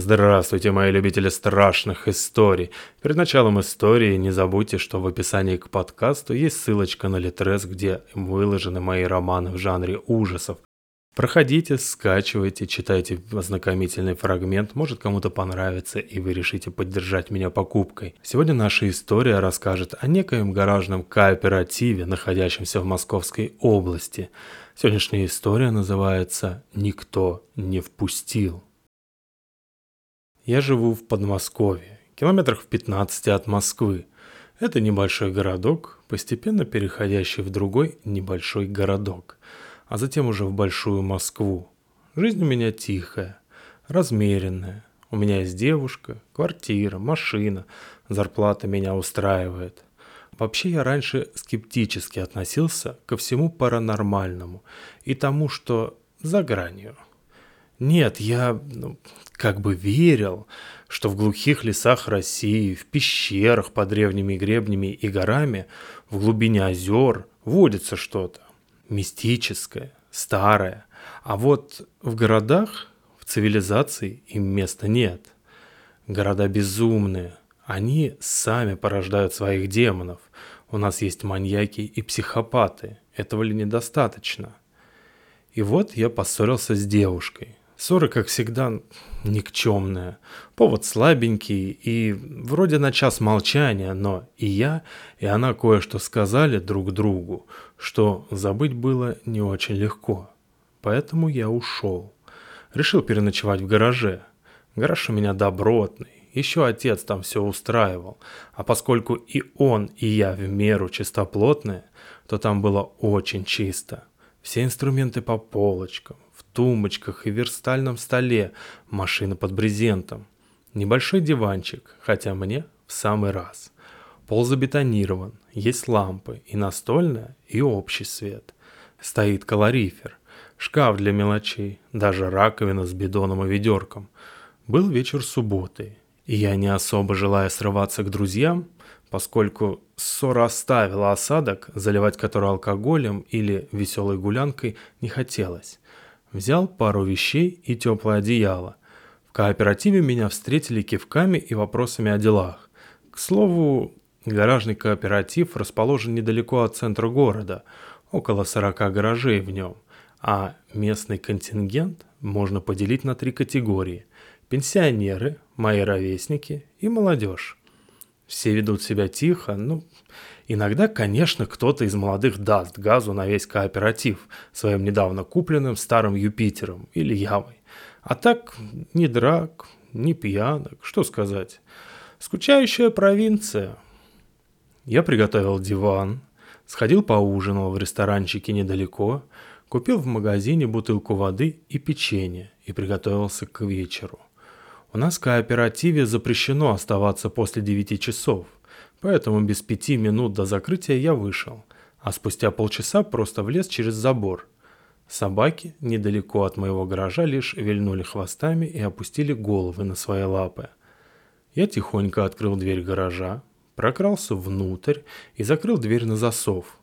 Здравствуйте, мои любители страшных историй. Перед началом истории не забудьте, что в описании к подкасту есть ссылочка на Литрес, где выложены мои романы в жанре ужасов. Проходите, скачивайте, читайте ознакомительный фрагмент, может кому-то понравится и вы решите поддержать меня покупкой. Сегодня наша история расскажет о некоем гаражном кооперативе, находящемся в Московской области. Сегодняшняя история называется «Никто не впустил». Я живу в Подмосковье, километрах в 15 от Москвы. Это небольшой городок, постепенно переходящий в другой небольшой городок, а затем уже в большую Москву. Жизнь у меня тихая, размеренная. У меня есть девушка, квартира, машина, зарплата меня устраивает. Вообще я раньше скептически относился ко всему паранормальному и тому, что за гранью. Нет, я ну, как бы верил, что в глухих лесах России, в пещерах под древними гребнями и горами, в глубине озер водится что-то мистическое, старое. А вот в городах, в цивилизации им места нет. Города безумные, они сами порождают своих демонов. У нас есть маньяки и психопаты. Этого ли недостаточно? И вот я поссорился с девушкой. Ссора, как всегда, никчемная. Повод слабенький и вроде на час молчания, но и я, и она кое-что сказали друг другу, что забыть было не очень легко. Поэтому я ушел. Решил переночевать в гараже. Гараж у меня добротный. Еще отец там все устраивал. А поскольку и он, и я в меру чистоплотные, то там было очень чисто. Все инструменты по полочкам, тумбочках и верстальном столе, машина под брезентом. Небольшой диванчик, хотя мне в самый раз. Пол забетонирован, есть лампы, и настольная, и общий свет. Стоит калорифер, шкаф для мелочей, даже раковина с бидоном и ведерком. Был вечер субботы, и я не особо желая срываться к друзьям, поскольку ссора оставила осадок, заливать который алкоголем или веселой гулянкой не хотелось. Взял пару вещей и теплое одеяло. В кооперативе меня встретили кивками и вопросами о делах. К слову, гаражный кооператив расположен недалеко от центра города, около 40 гаражей в нем, а местный контингент можно поделить на три категории – пенсионеры, мои ровесники и молодежь. Все ведут себя тихо, ну, иногда, конечно, кто-то из молодых даст газу на весь кооператив своим недавно купленным старым Юпитером или Явой. А так ни драк, ни пьянок, что сказать. Скучающая провинция. Я приготовил диван, сходил поужинал в ресторанчике недалеко, купил в магазине бутылку воды и печенье и приготовился к вечеру. У нас в кооперативе запрещено оставаться после 9 часов, поэтому без пяти минут до закрытия я вышел, а спустя полчаса просто влез через забор. Собаки недалеко от моего гаража лишь вильнули хвостами и опустили головы на свои лапы. Я тихонько открыл дверь гаража, прокрался внутрь и закрыл дверь на засов.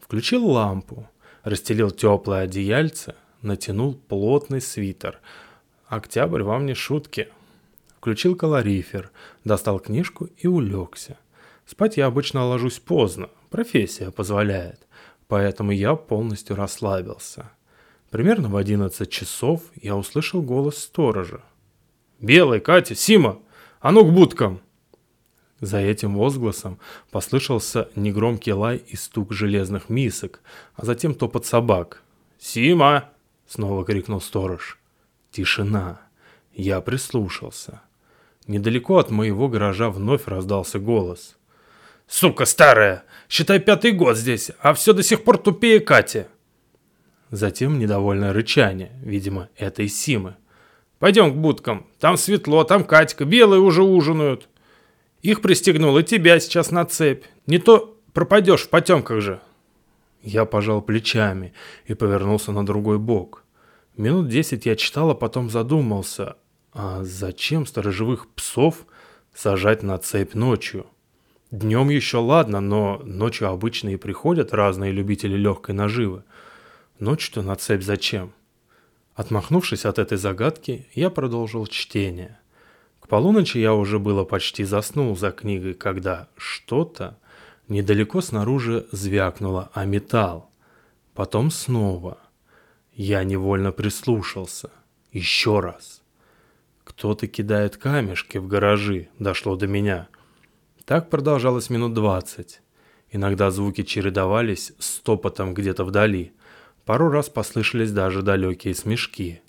Включил лампу, расстелил теплое одеяльце, натянул плотный свитер. Октябрь вам не шутки включил калорифер, достал книжку и улегся. Спать я обычно ложусь поздно, профессия позволяет, поэтому я полностью расслабился. Примерно в 11 часов я услышал голос сторожа. «Белый, Катя, Сима, а ну к будкам!» За этим возгласом послышался негромкий лай и стук железных мисок, а затем топот собак. «Сима!» — снова крикнул сторож. Тишина. Я прислушался. Недалеко от моего гаража вновь раздался голос. «Сука старая! Считай пятый год здесь, а все до сих пор тупее Кати!» Затем недовольное рычание, видимо, этой Симы. «Пойдем к будкам, там светло, там Катька, белые уже ужинают!» «Их пристегнул, и тебя сейчас на цепь. Не то пропадешь в потемках же!» Я пожал плечами и повернулся на другой бок. Минут десять я читал, а потом задумался, а зачем сторожевых псов сажать на цепь ночью? Днем еще ладно, но ночью обычно и приходят разные любители легкой наживы. Ночью-то на цепь зачем? Отмахнувшись от этой загадки, я продолжил чтение. К полуночи я уже было почти заснул за книгой, когда что-то недалеко снаружи звякнуло о металл. Потом снова. Я невольно прислушался. Еще раз. Кто-то кидает камешки в гаражи, дошло до меня. Так продолжалось минут двадцать. Иногда звуки чередовались с топотом где-то вдали. Пару раз послышались даже далекие смешки.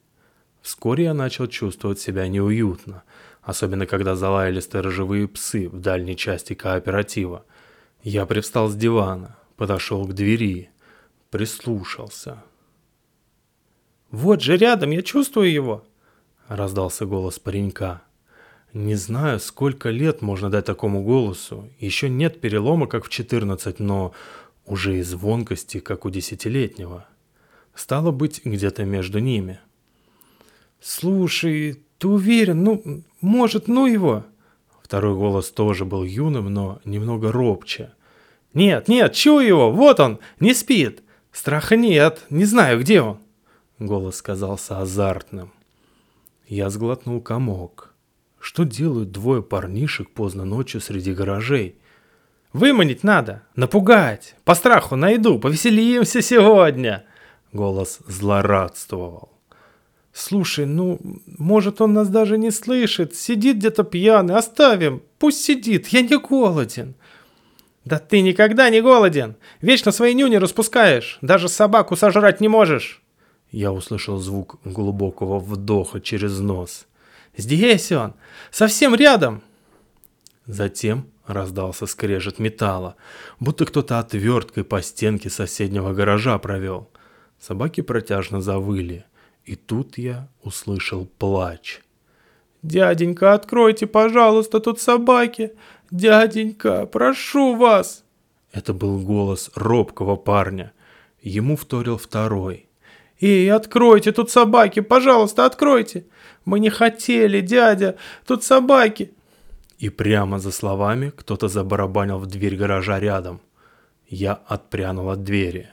Вскоре я начал чувствовать себя неуютно, особенно когда залаяли сторожевые псы в дальней части кооператива. Я привстал с дивана, подошел к двери, прислушался. «Вот же рядом, я чувствую его!» — раздался голос паренька. Не знаю, сколько лет можно дать такому голосу. Еще нет перелома, как в 14, но уже и звонкости, как у десятилетнего. Стало быть, где-то между ними. «Слушай, ты уверен? Ну, может, ну его?» Второй голос тоже был юным, но немного робче. «Нет, нет, чую его, вот он, не спит. Страха нет, не знаю, где он». Голос казался азартным. Я сглотнул комок. Что делают двое парнишек поздно ночью среди гаражей? «Выманить надо, напугать, по страху найду, повеселимся сегодня!» Голос злорадствовал. «Слушай, ну, может, он нас даже не слышит, сидит где-то пьяный, оставим, пусть сидит, я не голоден». «Да ты никогда не голоден, вечно свои нюни распускаешь, даже собаку сожрать не можешь». Я услышал звук глубокого вдоха через нос. «Здесь он! Совсем рядом!» Затем раздался скрежет металла, будто кто-то отверткой по стенке соседнего гаража провел. Собаки протяжно завыли, и тут я услышал плач. «Дяденька, откройте, пожалуйста, тут собаки! Дяденька, прошу вас!» Это был голос робкого парня. Ему вторил второй. «Эй, откройте, тут собаки, пожалуйста, откройте! Мы не хотели, дядя, тут собаки!» И прямо за словами кто-то забарабанил в дверь гаража рядом. Я отпрянул от двери.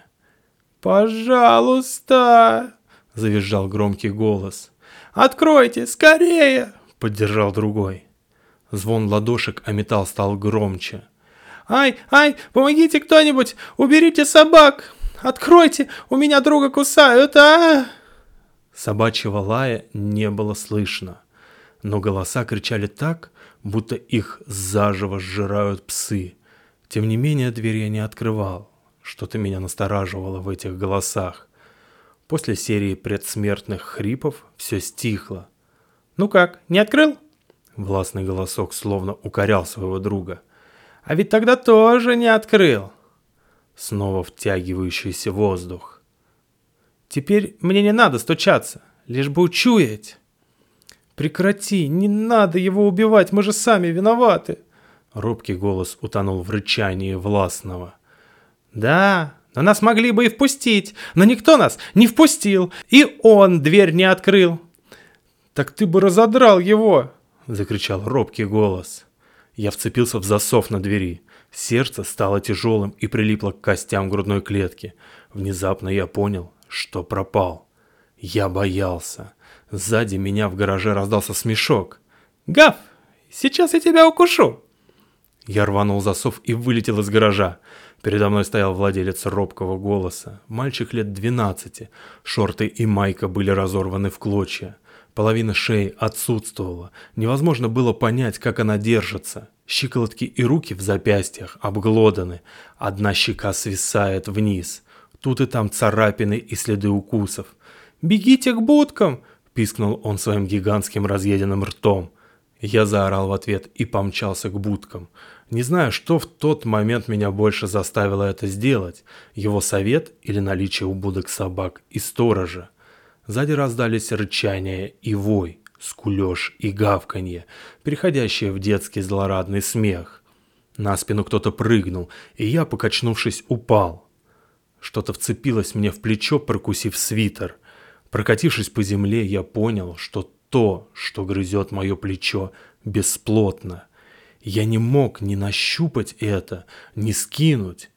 «Пожалуйста!» — завизжал громкий голос. «Откройте, скорее!» — поддержал другой. Звон ладошек, а металл стал громче. «Ай, ай, помогите кто-нибудь! Уберите собак!» Откройте! У меня друга кусают, а!» Собачьего лая не было слышно, но голоса кричали так, будто их заживо сжирают псы. Тем не менее, дверь я не открывал. Что-то меня настораживало в этих голосах. После серии предсмертных хрипов все стихло. «Ну как, не открыл?» Властный голосок словно укорял своего друга. «А ведь тогда тоже не открыл!» Снова втягивающийся воздух. Теперь мне не надо стучаться, лишь бы учуять. Прекрати, не надо его убивать, мы же сами виноваты. Робкий голос утонул в рычании властного. Да, но нас могли бы и впустить, но никто нас не впустил, и он дверь не открыл. Так ты бы разодрал его, закричал робкий голос. Я вцепился в засов на двери. Сердце стало тяжелым и прилипло к костям грудной клетки. Внезапно я понял, что пропал. Я боялся. Сзади меня в гараже раздался смешок. «Гав, сейчас я тебя укушу!» Я рванул засов и вылетел из гаража. Передо мной стоял владелец робкого голоса. Мальчик лет двенадцати. Шорты и майка были разорваны в клочья. Половина шеи отсутствовала. Невозможно было понять, как она держится. Щиколотки и руки в запястьях обглоданы. Одна щека свисает вниз. Тут и там царапины и следы укусов. «Бегите к будкам!» – пискнул он своим гигантским разъеденным ртом. Я заорал в ответ и помчался к будкам. Не знаю, что в тот момент меня больше заставило это сделать. Его совет или наличие у будок собак и сторожа. Сзади раздались рычания и вой, скулеж и гавканье, переходящее в детский злорадный смех. На спину кто-то прыгнул, и я, покачнувшись, упал. Что-то вцепилось мне в плечо, прокусив свитер. Прокатившись по земле, я понял, что то, что грызет мое плечо, бесплотно. Я не мог ни нащупать это, ни скинуть.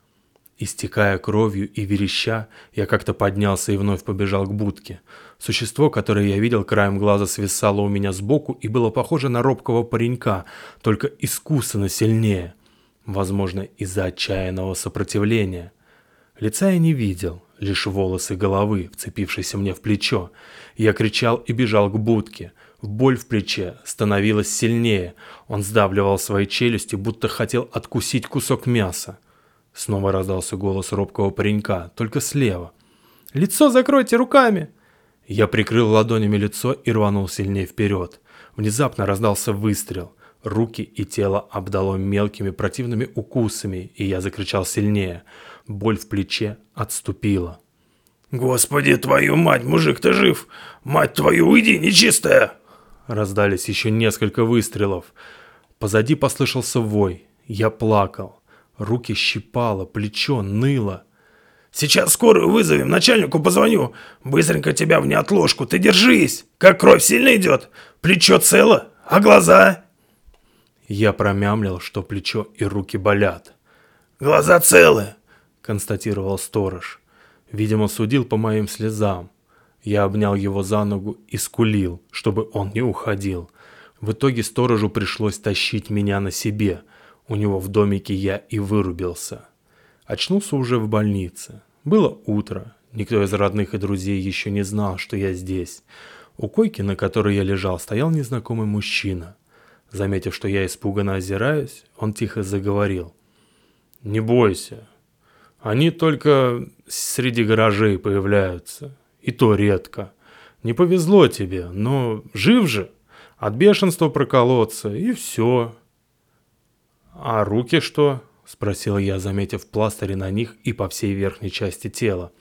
Истекая кровью и вереща, я как-то поднялся и вновь побежал к будке. Существо, которое я видел краем глаза, свисало у меня сбоку и было похоже на робкого паренька, только искусственно сильнее. Возможно, из-за отчаянного сопротивления. Лица я не видел, лишь волосы головы, вцепившиеся мне в плечо. Я кричал и бежал к будке. Боль в плече становилась сильнее. Он сдавливал свои челюсти, будто хотел откусить кусок мяса. Снова раздался голос робкого паренька, только слева. «Лицо закройте руками!» Я прикрыл ладонями лицо и рванул сильнее вперед. Внезапно раздался выстрел. Руки и тело обдало мелкими противными укусами, и я закричал сильнее. Боль в плече отступила. «Господи, твою мать, мужик, ты жив! Мать твою, уйди, нечистая!» Раздались еще несколько выстрелов. Позади послышался вой. Я плакал. Руки щипало, плечо ныло. «Сейчас скорую вызовем, начальнику позвоню. Быстренько тебя в неотложку, ты держись! Как кровь сильно идет? Плечо цело? А глаза?» Я промямлил, что плечо и руки болят. «Глаза целы!» — констатировал сторож. Видимо, судил по моим слезам. Я обнял его за ногу и скулил, чтобы он не уходил. В итоге сторожу пришлось тащить меня на себе. У него в домике я и вырубился. Очнулся уже в больнице. Было утро. Никто из родных и друзей еще не знал, что я здесь. У койки, на которой я лежал, стоял незнакомый мужчина. Заметив, что я испуганно озираюсь, он тихо заговорил. «Не бойся. Они только среди гаражей появляются. И то редко. Не повезло тебе, но жив же. От бешенства проколоться, и все. А руки что? Спросил я, заметив пластыри на них и по всей верхней части тела.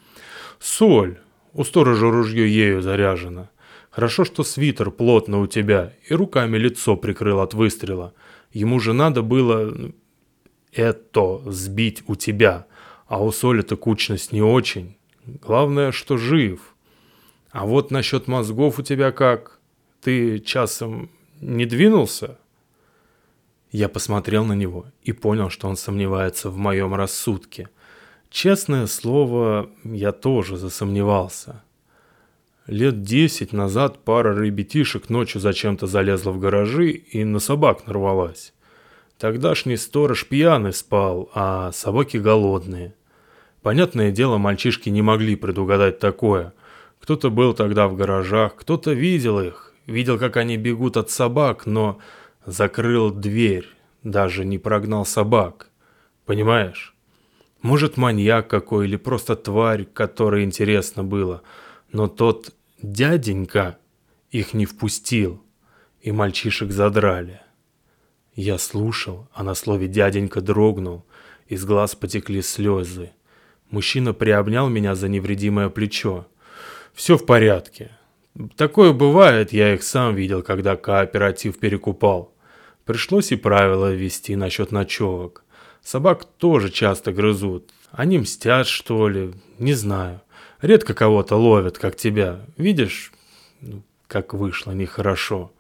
Соль. У сторожа ружье ею заряжено. Хорошо, что свитер плотно у тебя, и руками лицо прикрыл от выстрела. Ему же надо было это сбить у тебя, а у соли-то кучность не очень. Главное, что жив. А вот насчет мозгов у тебя как? Ты часом не двинулся? Я посмотрел на него и понял, что он сомневается в моем рассудке. Честное слово, я тоже засомневался. Лет десять назад пара ребятишек ночью зачем-то залезла в гаражи и на собак нарвалась. Тогдашний сторож пьяный спал, а собаки голодные. Понятное дело, мальчишки не могли предугадать такое – кто-то был тогда в гаражах, кто-то видел их, видел, как они бегут от собак, но закрыл дверь, даже не прогнал собак. Понимаешь? Может, маньяк какой или просто тварь, которой интересно было. Но тот дяденька их не впустил, и мальчишек задрали. Я слушал, а на слове «дяденька» дрогнул, из глаз потекли слезы. Мужчина приобнял меня за невредимое плечо все в порядке. Такое бывает, я их сам видел, когда кооператив перекупал. Пришлось и правила ввести насчет ночевок. Собак тоже часто грызут. Они мстят, что ли, не знаю. Редко кого-то ловят, как тебя. Видишь, ну, как вышло нехорошо.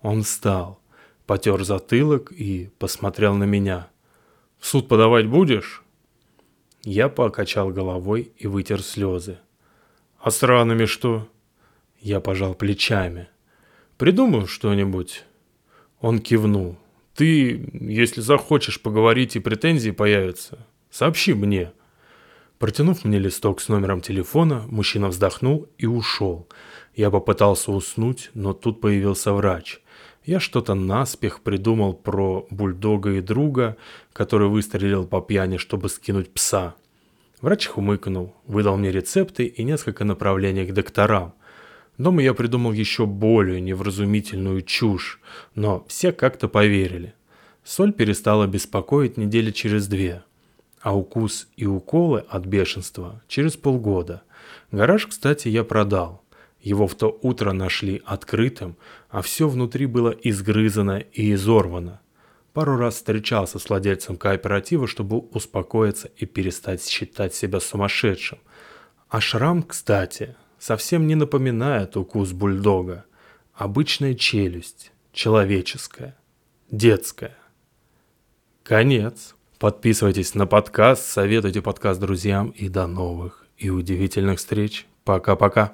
Он встал, потер затылок и посмотрел на меня. «В суд подавать будешь?» Я покачал головой и вытер слезы. А с ранами что? Я пожал плечами. Придумаю что-нибудь. Он кивнул. Ты, если захочешь поговорить и претензии появятся, сообщи мне. Протянув мне листок с номером телефона, мужчина вздохнул и ушел. Я попытался уснуть, но тут появился врач. Я что-то наспех придумал про бульдога и друга, который выстрелил по пьяни, чтобы скинуть пса. Врач хмыкнул, выдал мне рецепты и несколько направлений к докторам. Дома я придумал еще более невразумительную чушь, но все как-то поверили. Соль перестала беспокоить недели через две, а укус и уколы от бешенства через полгода. Гараж, кстати, я продал. Его в то утро нашли открытым, а все внутри было изгрызано и изорвано. Пару раз встречался с владельцем кооператива, чтобы успокоиться и перестать считать себя сумасшедшим. А шрам, кстати, совсем не напоминает укус бульдога. Обычная челюсть, человеческая, детская. Конец. Подписывайтесь на подкаст, советуйте подкаст друзьям и до новых и удивительных встреч. Пока-пока.